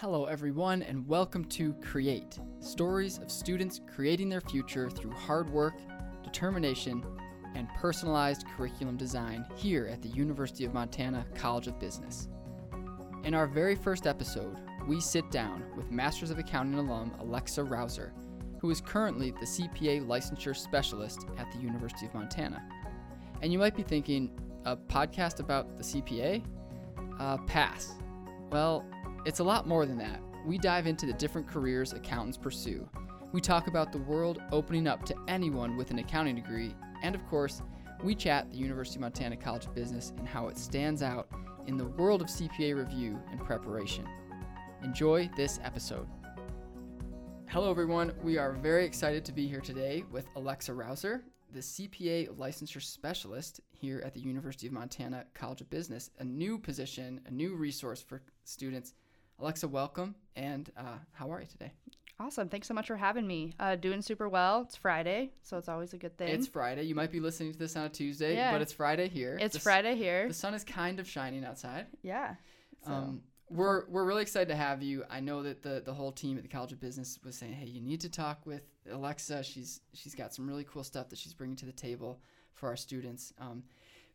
Hello, everyone, and welcome to Create stories of students creating their future through hard work, determination, and personalized curriculum design here at the University of Montana College of Business. In our very first episode, we sit down with Masters of Accounting alum Alexa Rauser, who is currently the CPA licensure specialist at the University of Montana. And you might be thinking, a podcast about the CPA? Uh, pass. Well, it's a lot more than that. We dive into the different careers accountants pursue. We talk about the world opening up to anyone with an accounting degree, and of course, we chat the University of Montana College of Business and how it stands out in the world of CPA review and preparation. Enjoy this episode. Hello, everyone. We are very excited to be here today with Alexa Rauser, the CPA licensure specialist here at the University of Montana College of Business, a new position, a new resource for students Alexa, welcome. And uh, how are you today? Awesome. Thanks so much for having me. Uh, doing super well. It's Friday, so it's always a good thing. It's Friday. You might be listening to this on a Tuesday, Yeah. but it's Friday here. It's The Friday here. The sun is kind of shining outside. Yeah. So, Um, we're we're really excited to have you. I know that the the whole team at the College of Business was saying, "Hey, you need to talk with Alexa. She's she's got some really cool stuff that she's bringing to the table for our students." Um,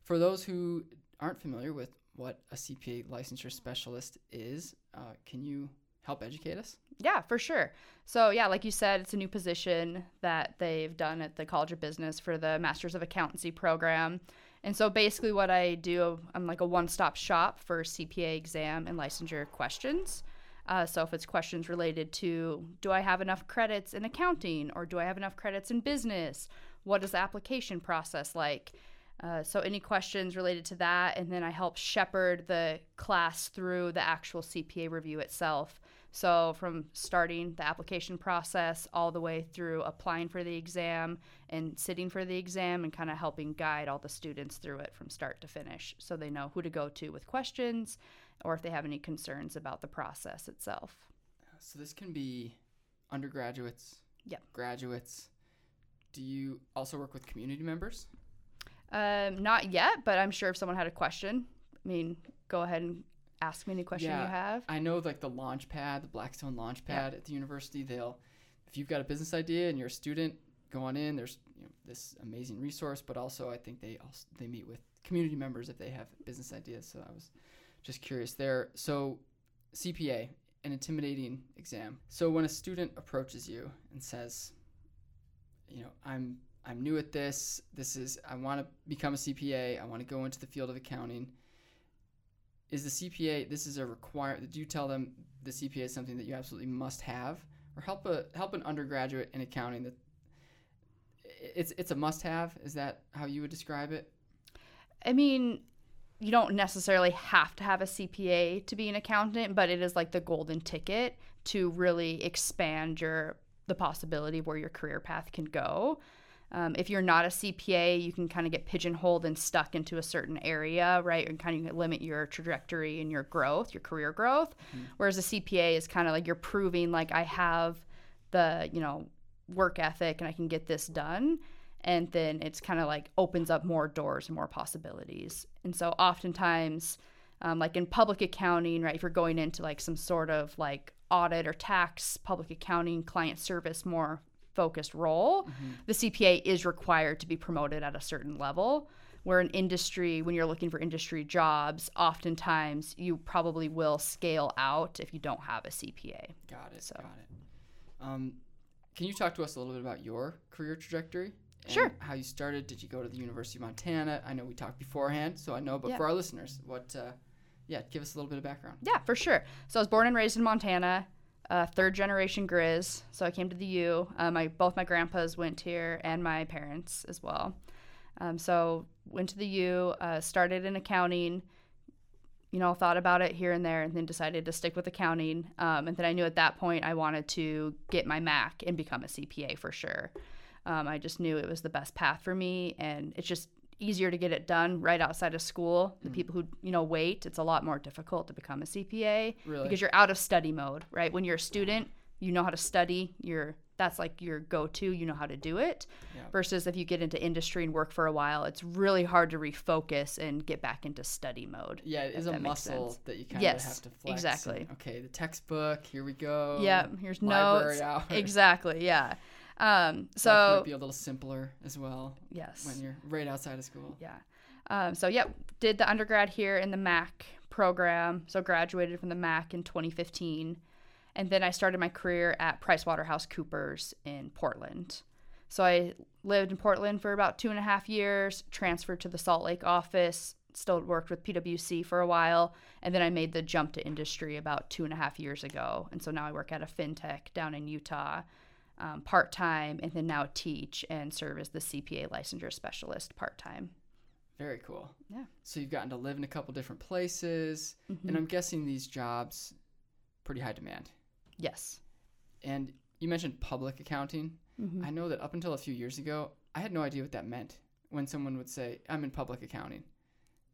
for those who aren't familiar with what a CPA licensure specialist is, uh, can you help educate us? yeah, for sure. So, yeah, like you said, it's a new position that they've done at the College of Business for the Masters of Accountancy program. And so, basically, what I do, I'm like a one stop shop for CPA exam and licensure questions. Uh, so, if it's questions related to do I have enough credits in accounting or do I have enough credits in business? What is the application process like? Uh, so, any questions related to that, and then I help shepherd the class through the actual CPA review itself. So, from starting the application process all the way through applying for the exam and sitting for the exam, and kind of helping guide all the students through it from start to finish so they know who to go to with questions or if they have any concerns about the process itself. So this can be undergraduates, Yep. graduates. Do you also work with community members? Um, not yet, but I'm sure if someone had a question, I mean, go ahead and ask me any question Yeah. you have. I know like the launch pad, the Blackstone launch Yeah. pad at the university, they'll if you've got a business idea and you're a student go on in, there's you know, this amazing resource, but also I think they also they meet with community members if they have business ideas. So I was just curious there. So CPA, an intimidating exam. So when a student approaches you and says, you know, I'm I'm new at this. This is I want to become a CPA. I want to go into the field of accounting. Is the CPA this is a require? Do you tell them the CPA is something that you absolutely must have, or help a help an undergraduate in accounting that it's it's a must have? Is that how you would describe it? I mean, you don't necessarily have to have a CPA to be an accountant, but it is like the golden ticket to really expand your the possibility where your career path can go. Um, if you're not a CPA, you can kind of get pigeonholed and stuck into a certain area, right? And kind of limit your trajectory and your growth, your career growth. Whereas a CPA is kind of like you're proving like I have the, you know, work ethic and I can get this done. And then it's kind of like opens up more doors and more possibilities. And so oftentimes, um, like in public accounting, right, if you're going into like some sort of like audit or tax, public accounting, client service, more focused role, the CPA is required to be promoted at a certain level. Where in industry, when you're looking for industry jobs, oftentimes you probably will scale out if you don't have a CPA. Got it. So- Got it. Um, can you talk to us a little bit about your career trajectory? Sure. How you started? Did you go to the University of Montana? I know we talked beforehand, so I know. But Yeah. for our listeners, what? Uh, yeah, give us a little bit of background. Yeah, for sure. So I was born and raised in Montana, uh, third generation Grizz. So I came to the U. Uh, my both my grandpas went here and my parents as well. Um, so went to the U, uh, started in accounting. You know, thought about it here and there, and then decided to stick with accounting. Um, and then I knew at that point I wanted to get my MAC and become a CPA for sure. Um, I just knew it was the best path for me, and it's just easier to get it done right outside of school. The mm-hmm. people who you know wait, it's a lot more difficult to become a CPA Really? because you're out of study mode, right? When you're a student, you know how to study. You're that's like your go-to you know how to do it Yeah. versus if you get into industry and work for a while it's really hard to refocus and get back into study mode Yeah, it is a muscle that you kind Yes, of have to flex. and, exactly. okay, the textbook. Here we go. yeah here's library notes hour. exactly yeah um Life so might be a little simpler as well yes when you're right outside of school. Yeah. Um, so, yeah, did the undergrad here in the MAC program. So, graduated from the MAC in 2015. And then I started my career at PricewaterhouseCoopers in Portland. So, I lived in Portland for about two and a half years, transferred to the Salt Lake office, still worked with PwC for a while. And then I made the jump to industry about two and a half years ago. And so now I work at a fintech down in Utah. Um, part time, and then now teach and serve as the CPA licensure specialist part time. Very cool. Yeah. So you've gotten to live in a couple different places, Mm-hmm. and I'm guessing these jobs pretty high demand. Yes. And you mentioned public accounting. Mhm. I know that up until a few years ago, I had no idea what that meant when someone would say, "I'm in public accounting."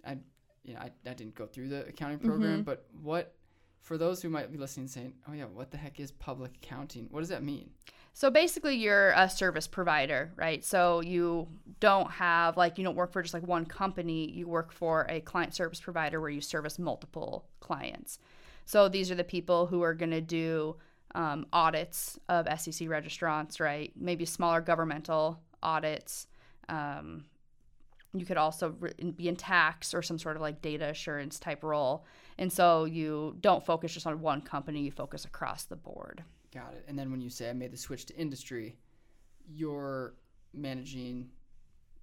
I, you know, I, I didn't go through the accounting program, Mhm. but what, for those who might be listening, saying, "Oh yeah, what the heck is public accounting? What does that mean?" So basically, you're a service provider, right? So you don't have, like, you don't work for just like one company. You work for a client service provider where you service multiple clients. So these are the people who are going to do um, audits of SEC registrants, right? Maybe smaller governmental audits. Um, you could also re- be in tax or some sort of like data assurance type role. And so you don't focus just on one company, you focus across the board. Got it. And then when you say I made the switch to industry, you're managing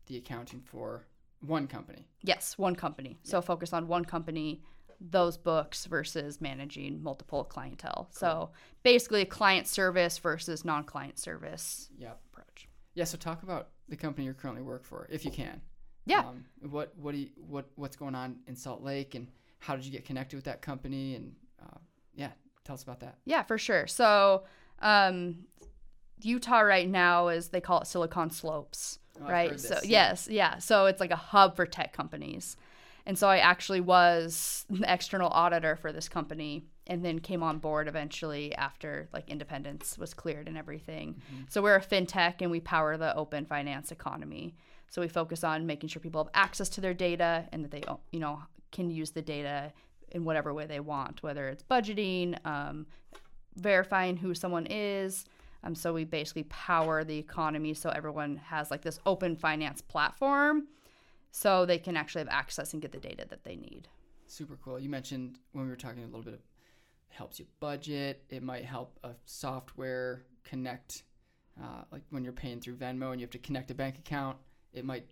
the accounting for one company. Yes, one company. So focus on one company, those books versus managing multiple clientele. So basically, a client service versus non client service Yep. approach. Yeah. So talk about the company you currently work for, if you can. Yeah. Um, what what do you, what what's going on in Salt Lake, and how did you get connected with that company? And uh, yeah, tell us about that. Yeah, for sure. So, um, Utah right now is they call it Silicon Slopes, Oh, right? So yes, yeah. So it's like a hub for tech companies, and so I actually was the external auditor for this company, and then came on board eventually after like independence was cleared and everything. Mm-hmm. So we're a fintech and we power the open finance economy. So we focus on making sure people have access to their data and that they you know can use the data in whatever way they want, whether it's budgeting, um, verifying who someone is. Um, so we basically power the economy so everyone has like this open finance platform so they can actually have access and get the data that they need. Super cool. You mentioned when we were talking a little bit of helps you budget. It might help a software connect, uh, like when you're paying through Venmo and you have to connect a bank account. It might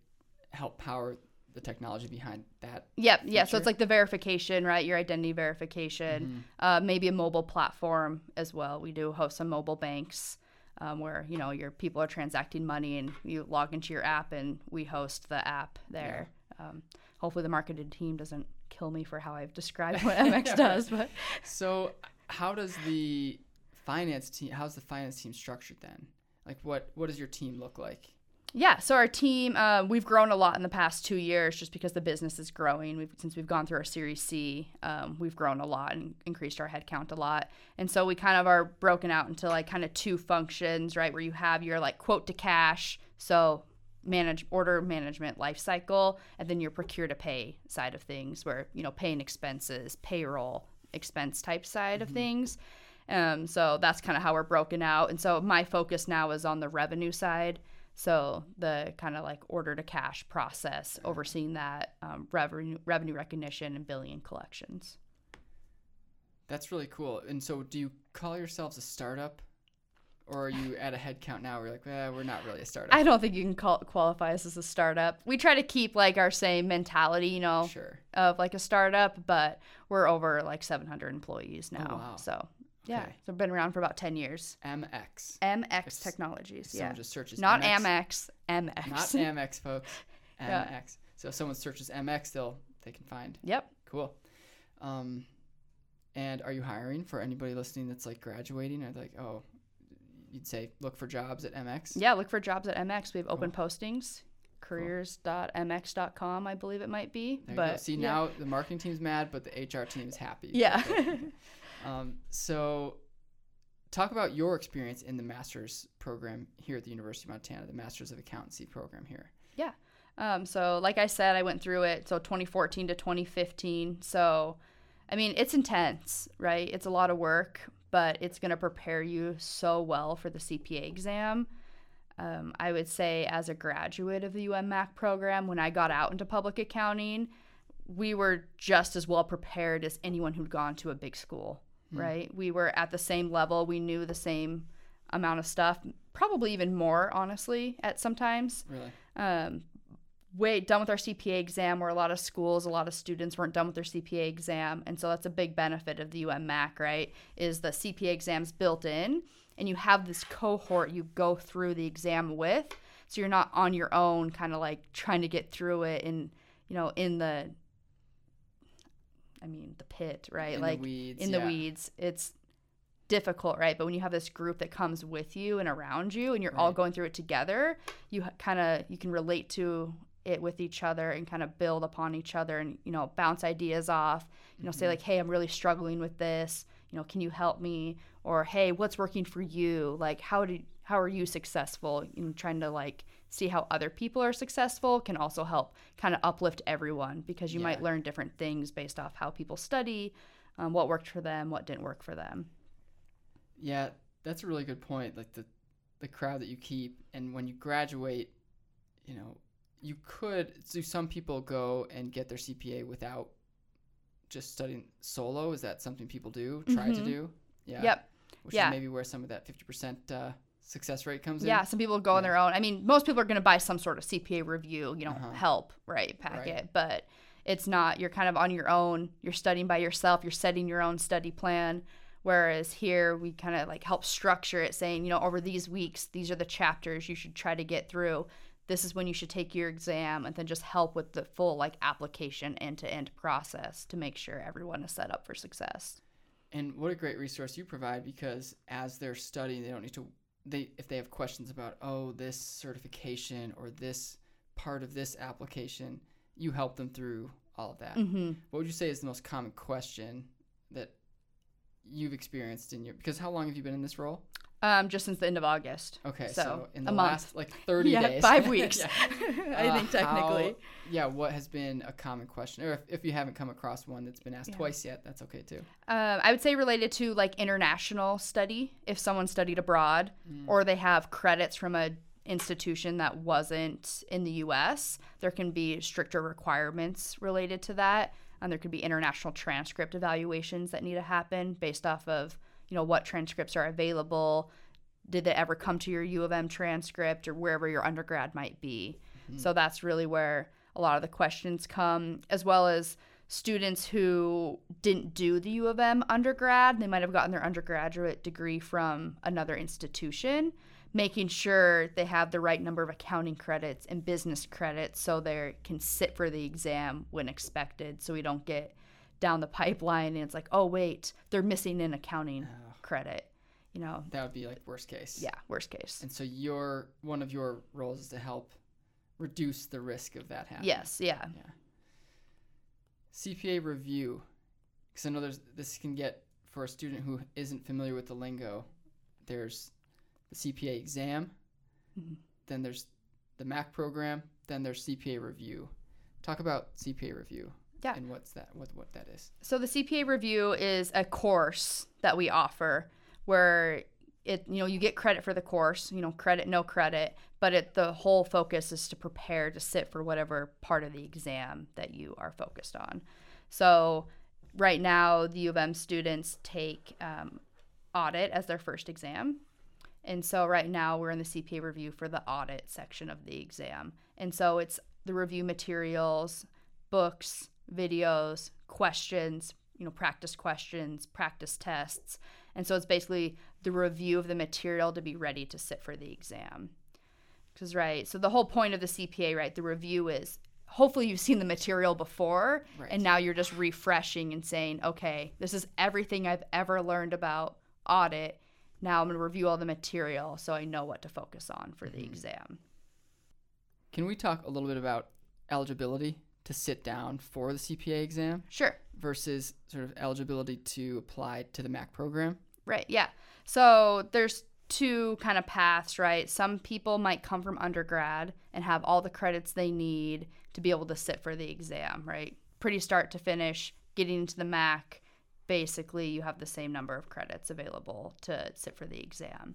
help power the technology behind that. Yep. Yeah. So it's like the verification, right? Your identity verification. Uh, maybe a mobile platform as well. We do host some mobile banks um, where you know your people are transacting money and you log into your app and we host the app there. Um, hopefully the marketing team doesn't kill me for how I've described what MX does, but So, how does the finance team? How's the finance team structured then? Like, what what does your team look like? Yeah, so our team, uh, we've grown a lot in the past two years just because the business is growing. We've, since we've gone through our Series C, um, we've grown a lot and increased our headcount a lot. And so we kind of are broken out into like kind of two functions, right? Where you have your like quote to cash, so manage order management life cycle, and then your procure to pay side of things, where you know paying expenses, payroll expense type side of things. Um, so that's kind of how we're broken out. And so my focus now is on the revenue side. So the kind of like order to cash process, overseeing that um, revenue revenue recognition and billing and collections. That's really cool. And so, do you call yourselves a startup, or are you at a headcount now? Where you're like, eh, we're not really a startup. I don't think you can call, qualify us as a startup. We try to keep like our same mentality, you know, Sure. of like a startup, but we're over like 700 employees now. Oh, wow. So yeah, Okay. so we've been around for about 10 years. MX. MX If Technologies, Someone yeah, Someone just searches not MX. Amex, MX. Not Amex, folks. MX. Yeah. So if someone searches MX, they'll they can find. yep. Cool. Um, and are you hiring for anybody listening that's like graduating or like, oh, you'd say look for jobs at MX? Yeah, look for jobs at MX. We have open postings, careers.mx.com, I believe it might be. There you but. See yeah. now the marketing team's mad, but the HR team is happy. Yeah. Um, so talk about your experience in the master's program here at the University of Montana, the Master's of Accountancy program here. Yeah. Um, so, like I said, I went through it. So, 2014 to 2015. So, I mean, it's intense, right? It's a lot of work, but it's going to prepare you so well for the CPA exam. Um, I would say, as a graduate of the UMAC program, when I got out into public accounting, we were just as well prepared as anyone who'd gone to a big school, mm. right? We were at the same level. We knew the same amount of stuff, probably even more, honestly, at sometimes. Really? Um, way done with our CPA exam, where a lot of schools, a lot of students weren't done with their CPA exam, and so that's a big benefit of the UMAC, right? Is the CPA exams built in, and you have this cohort you go through the exam with, so you're not on your own, kind of like trying to get through it, and you know, in the, I mean, the pit, right? In like the weeds, in yeah. the weeds, it's difficult, right? But when you have this group that comes with you and around you, and you're all going through it together, you kind of you can relate to it with each other and kind of build upon each other and you know bounce ideas off you know say mm-hmm. like hey i'm really struggling with this you know can you help me or hey what's working for you like how do how are you successful know trying to like see how other people are successful can also help kind of uplift everyone because you might learn different things based off how people study um, what worked for them what didn't work for them Yeah, that's a really good point. Like the the crowd that you keep, and when you graduate, you know, you could. So some people go and get their CPA without just studying solo. Is that something people do? Try to Mhm. do? Yeah. yep Which yeah. is maybe where some of that fifty percent uh, success rate comes Yeah, in. Yeah, some people go on their own. I mean, most people are going to buy some sort of CPA review, you know, Uh-huh. help, right, packet, but it's not, you're kind of on your own. You're studying by yourself, you're setting your own study plan. Whereas here, we kind of like help structure it, saying, you know, over these weeks, these are the chapters you should try to get through. This is when you should take your exam, and then just help with the full like application end to end process to make sure everyone is set up for success. And what a great resource you provide because as they're studying, they don't need to. They if they have questions about oh this certification or this part of this application, you help them through all of that. Mm-hmm. What would you say is the most common question that you've experienced in your? Because how long have you been in this role? Um, just since the end of August. Okay, so, So, in the month. last like thirty yeah, days, five weeks. Yeah. I Uh, think technically. how- yeah, what has been a common question, or if, if you haven't come across one that's been asked Yeah. twice yet, that's okay too. Um, I would say related to like international study, if someone studied abroad Mm. or they have credits from a institution that wasn't in the U.S., there can be stricter requirements related to that, and there could be international transcript evaluations that need to happen based off of you know what transcripts are available. Did they ever come to your U of M transcript or wherever your undergrad might be? Mm-hmm. So that's really where a lot of the questions come, as well as students who didn't do the U of M undergrad. They might have gotten their undergraduate degree from another institution, making sure they have the right number of accounting credits and business credits so they can sit for the exam when expected so we don't get down the pipeline and it's like, oh, wait, they're missing an accounting Oh, credit. You know, that would be like worst case. yeah, worst case. And so your one of your roles is to help reduce the risk of that happening. Yes, yeah. yeah. CPA review, because I know there's this can get for a student who isn't familiar with the lingo. There's the CPA exam, Mhm. then there's the MAC program, then there's CPA review. Talk about CPA review. Yeah. And what's that? What what that is? So the CPA review is a course that we offer where it you know you get credit for the course, you know credit no credit, but it the whole focus is to prepare to sit for whatever part of the exam that you are focused on. So right now the U of M students take um, audit as their first exam. And so right now we're in the CPA review for the audit section of the exam. And so it's the review materials, books, videos, questions, you know, practice questions, practice tests. And so it's basically the review of the material to be ready to sit for the exam. Because, right, so the whole point of the CPA, right, the review is hopefully you've seen the material before Right. and now you're just refreshing and saying, okay, this is everything I've ever learned about audit. Now I'm going to review all the material so I know what to focus on for the Mhm. exam. Can we talk a little bit about eligibility to sit down for the CPA exam Sure. versus sort of eligibility to apply to the MAC program? Right. Yeah. So there's two kind of paths, right? Some people might come from undergrad and have all the credits they need to be able to sit for the exam, right? Pretty start to finish, getting into the MAC, basically you have the same number of credits available to sit for the exam.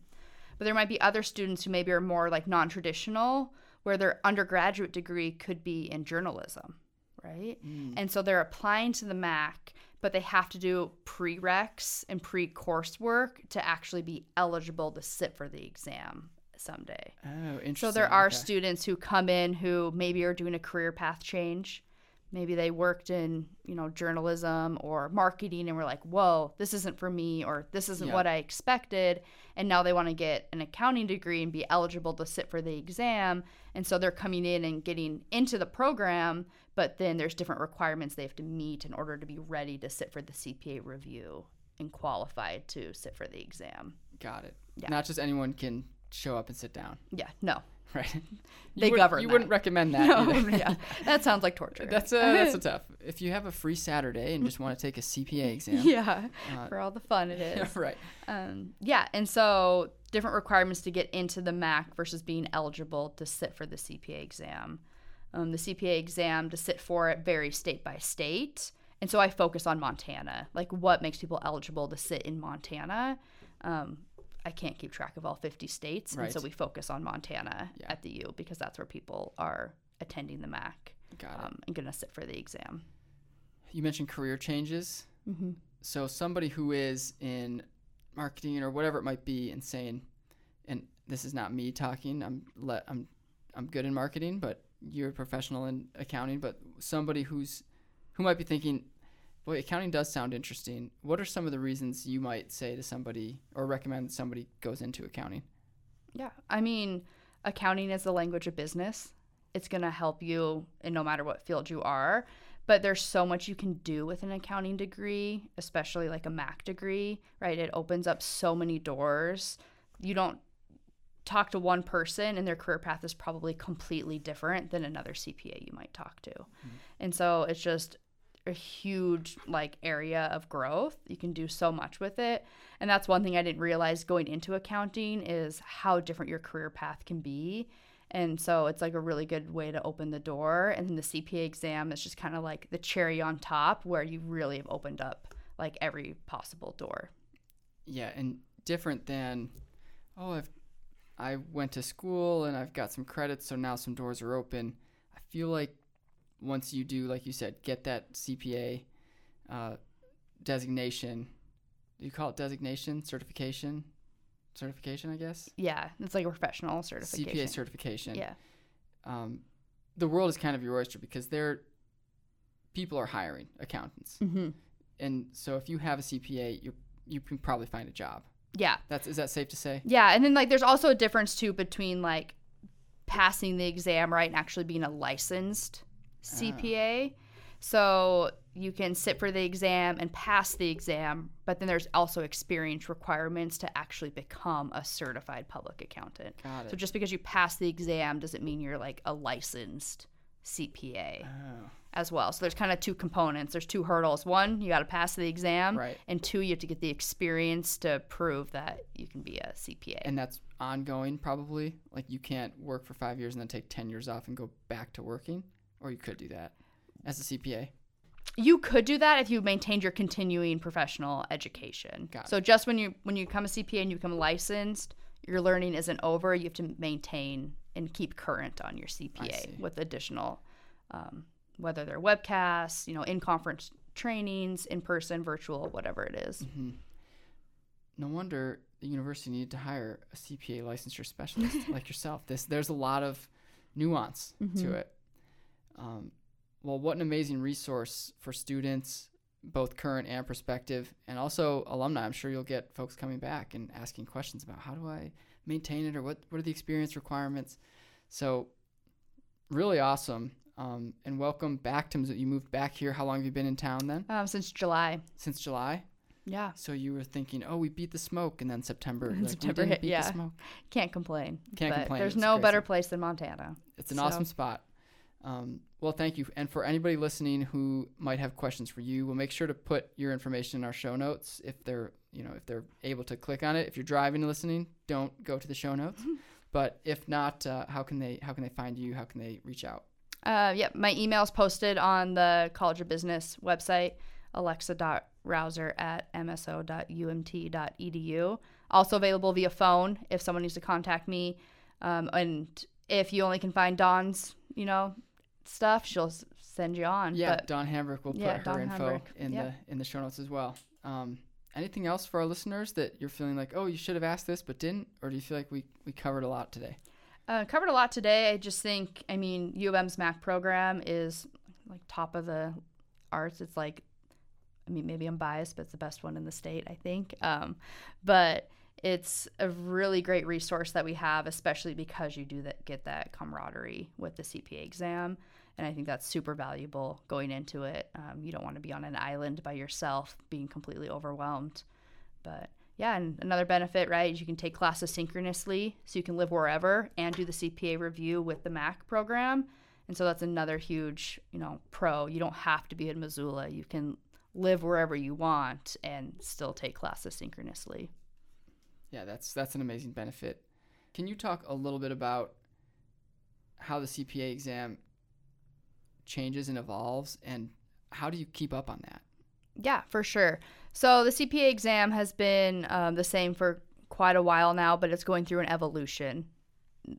But there might be other students who maybe are more like non-traditional where their undergraduate degree could be in journalism, right? Mm. And so they're applying to the MAC but they have to do prereqs and pre coursework to actually be eligible to sit for the exam someday. Oh, interesting. So there are Okay. students who come in who maybe are doing a career path change. Maybe they worked in, you know, journalism or marketing and were like, "Whoa, this isn't for me," or "This isn't Yeah. what I expected," and now they want to get an accounting degree and be eligible to sit for the exam. And so they're coming in and getting into the program, but then there's different requirements they have to meet in order to be ready to sit for the CPA review and qualified to sit for the exam. Got it. Yeah. Not just anyone can show up and sit down, Yeah, no. right? You They wouldn't- govern You that. wouldn't recommend that. No, yeah. That sounds like torture. That's a that's a tough. If you have a free Saturday and just want to take a CPA exam, yeah, Uh, for all the fun it is. right. Um, yeah, and so different requirements to get into the MAC versus being eligible to sit for the CPA exam. Um, the CPA exam to sit for it varies state by state, and so I focus on Montana, like what makes people eligible to sit in Montana. Um, I can't keep track of all 50 states, and so we focus on Montana Yeah. at the U because that's where people are attending the MAC Got um, and going to sit for the exam. You mentioned career changes. Mm-hmm. So somebody who is in marketing or whatever it might be and saying, and this is not me talking. I'm let I'm I'm good in marketing, but you're a professional in accounting. But somebody who's who might be thinking, boy, accounting does sound interesting. What are some of the reasons you might say to somebody or recommend that somebody goes into accounting? Yeah. I mean, accounting is the language of business. It's going to help you in no matter what field you are. But there's so much you can do with an accounting degree, especially like a MAC degree, right? It opens up so many doors. You don't talk to one person and their career path is probably completely different than another CPA you might talk to. Hmm. And so it's just a huge like area of growth. You can do so much with it. And that's one thing I didn't realize going into accounting is how different your career path can be. And so it's like a really good way to open the door. And then the CPA exam is just kind of like the cherry on top where you really have opened up like every possible door. Yeah, and different than, oh, I've I went to school and I've got some credits, so now some doors are open. I feel like once you do, like you said, get that CPA uh, designation. Do you call it designation, certification, certification? I guess Yeah, it's like a professional certification. CPA certification. Yeah. Um, the world is kind of your oyster because they're people are hiring accountants, Mm-hmm. and so if you have a CPA, you you can probably find a job. Yeah. That's is that safe to say? Yeah, and then like there's also a difference too between like passing the exam right and actually being a licensed Oh. CPA. So you can sit for the exam and pass the exam, but then there's also experience requirements to actually become a certified public accountant. Got it. So just because you pass the exam doesn't mean you're like a licensed CPA oh, as well. So there's kind of two components. There's two hurdles. One, you got to pass the exam, right. and two, you have to get the experience to prove that you can be a CPA. And that's ongoing, probably. Like you can't work for five years and then take ten years off and go back to working, or you could do that as a CPA. You could do that if you maintained your continuing professional education. Got so just when you when you become a CPA and you become licensed, your learning isn't over. You have to maintain and keep current on your. CPA with additional, um, whether they're webcasts, you know, in conference trainings, in person, virtual, whatever it is. hmm No wonder the university needed to hire a CPA licensure specialist like yourself. This there's a lot of nuance to Mhm. it. Um, well, what an amazing resource for students, both current and prospective, and also alumni. I'm sure you'll get folks coming back and asking questions about how do I maintain it or what what are the experience requirements. So, really awesome. Um, and welcome back to you moved back here. How long have you been in town then? Um, since July. Since July. Yeah, So you were thinking, oh, we beat the smoke, and then September, like, September hit, beat yeah. the smoke. can't complain. Can't but complain, There's it's no crazy. better place than Montana. It's an So- awesome spot. Um, well, thank you. And for anybody listening who might have questions for you, we'll make sure to put your information in our show notes if they're you know, if they're able to click on it. If you're driving and listening, don't go to the show notes. but if not, uh, how can they how can they find you? How can they reach out? Uh, yep, my email is posted on the College of Business website, alexa.rauser at mso.umt.edu. Also available via phone if someone needs to contact me. Um, and if you only can find Dawn's, you know, stuff, she'll send you on. Yeah, But Dawn Hambrick will put Yeah, her Dawn info Hambrick. in Yep. the in the show notes as well. Um, anything else for our listeners that you're feeling like, oh, you should have asked this but didn't, or do you feel like we we covered a lot today? Uh, covered a lot today. I just think, I mean, U of M's Mac program is like top of the arts. It's like, I mean, maybe I'm biased, but it's the best one in the state, I think. Um, but it's a really great resource that we have, especially because you do that get that camaraderie with the CPA exam. And I think that's super valuable going into it. Um, you don't want to be on an island by yourself, being completely overwhelmed. But yeah, and another benefit, right, is you can take classes synchronously, so you can live wherever and do the CPA review with the MAC program. And so that's another huge, you know, pro. You don't have to be in Missoula. You can live wherever you want and still take classes synchronously. Yeah, that's that's an amazing benefit. Can you talk a little bit about how the CPA exam changes and evolves, and how do you keep up on that? Yeah, for sure. So the CPA exam has been um, the same for quite a while now, but it's going through an evolution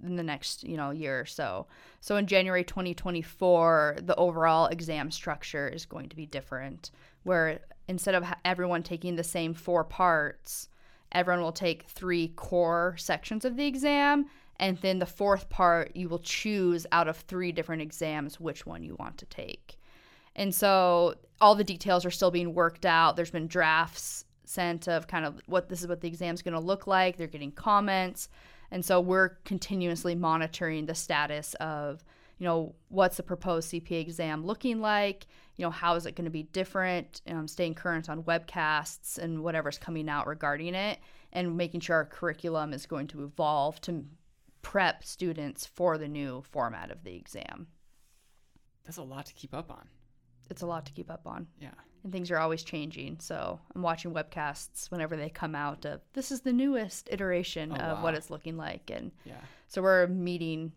in the next you know year or so. So in January 2024, the overall exam structure is going to be different, where instead of everyone taking the same four parts, everyone will take three core sections of the exam. And then the fourth part, you will choose out of three different exams which one you want to take. And so all the details are still being worked out. There's been drafts sent of kind of what this is what the exam's going to look like. They're getting comments. And so we're continuously monitoring the status of, you know, what's the proposed CPA exam looking like? You know, how is it going to be different? Um, staying current on webcasts and whatever's coming out regarding it, and making sure our curriculum is going to evolve to prep students for the new format of the exam. That's a lot to keep up on. It's a lot to keep up on. Yeah. and things are always changing. So I'm watching webcasts whenever they come out of this is the newest iteration Oh, of what it's looking like, and Yeah. so we're meeting.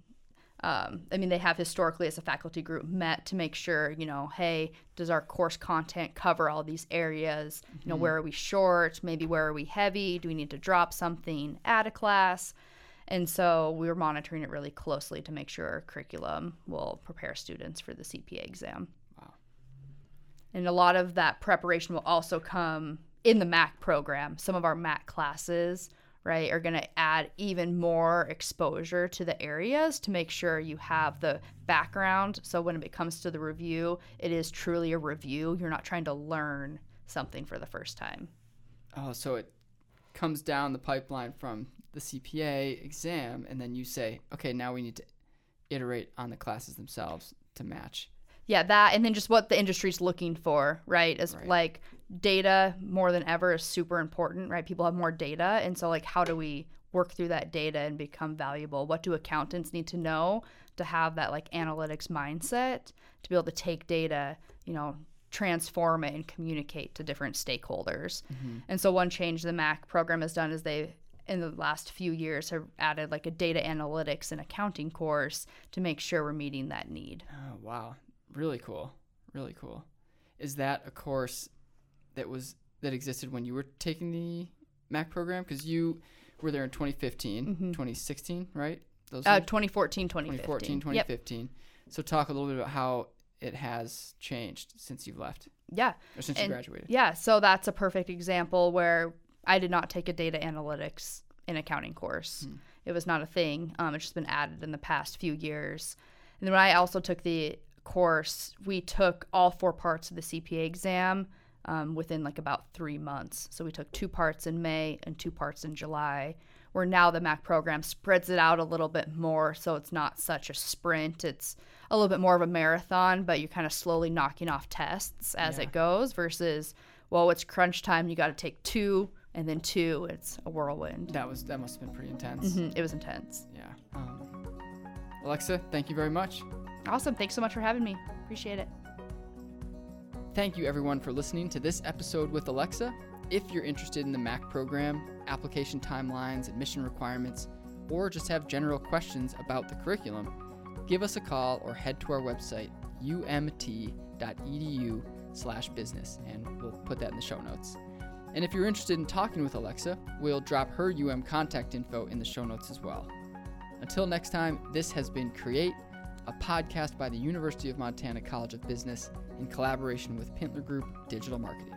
Um, I mean, they have historically as a faculty group met to make sure, you know, hey, does our course content cover all these areas? You know, where are we short? Maybe where are we heavy? Do we need to drop something? Add a class. And so we were monitoring it really closely to make sure our curriculum will prepare students for the CPA exam. Wow. And a lot of that preparation will also come in the MAC program. Some of our MAC classes, right, are going to add even more exposure to the areas to make sure you have the background. So when it comes to the review, it is truly a review. You're not trying to learn something for the first time. Oh, so it comes down the pipeline from the CPA exam, and then you say, okay, now we need to iterate on the classes themselves to match. Yeah, that and then just what the industry's looking for, right? Is Right. like data more than ever is super important, right? People have more data, and so like how do we work through that data and become valuable? What do accountants need to know to have that like analytics mindset to be able to take data, you know, transform it and communicate to different stakeholders? Mm-hmm. And so one change the MAC program has done is they in the last few years have added like a data analytics and accounting course to make sure we're meeting that need. Oh, wow. Really cool. Really cool. Is that a course that was that existed when you were taking the Mac program? Because you were there in 2015, 2016, right? Those Uh, 2014, 2015. 2014, Yep. So talk a little bit about how it has changed since you've left Yeah. or since And- you graduated. Yeah. So that's a perfect example where I did not take a data analytics in accounting course. It was not a thing. Um, it's just been added in the past few years. And then when I also took the course, we took all four parts of the CPA exam um, within like about three months. So we took two parts in May and two parts in July. Where now the MAC program spreads it out a little bit more, so it's not such a sprint. It's a little bit more of a marathon, but you're kind of slowly knocking off tests as Yeah. it goes. Versus, well, it's crunch time. You got to take two and then two. It's a whirlwind. That was that must have been pretty intense. Mhm, It was intense. Yeah. Um, Alexa, thank you very much. Awesome. Thanks so much for having me. Appreciate it. Thank you everyone for listening to this episode with Alexa. if you're interested in the MAC program, application timelines, admission requirements, or just have general questions about the curriculum, give us a call or head to our website, umt.edu slash business, and we'll put that in the show notes. And if you're interested in talking with Alexa, we'll drop her UM contact info in the show notes as well. Until next time, this has been Create, a podcast by the University of Montana College of Business in collaboration with Pintler Group Digital Marketing.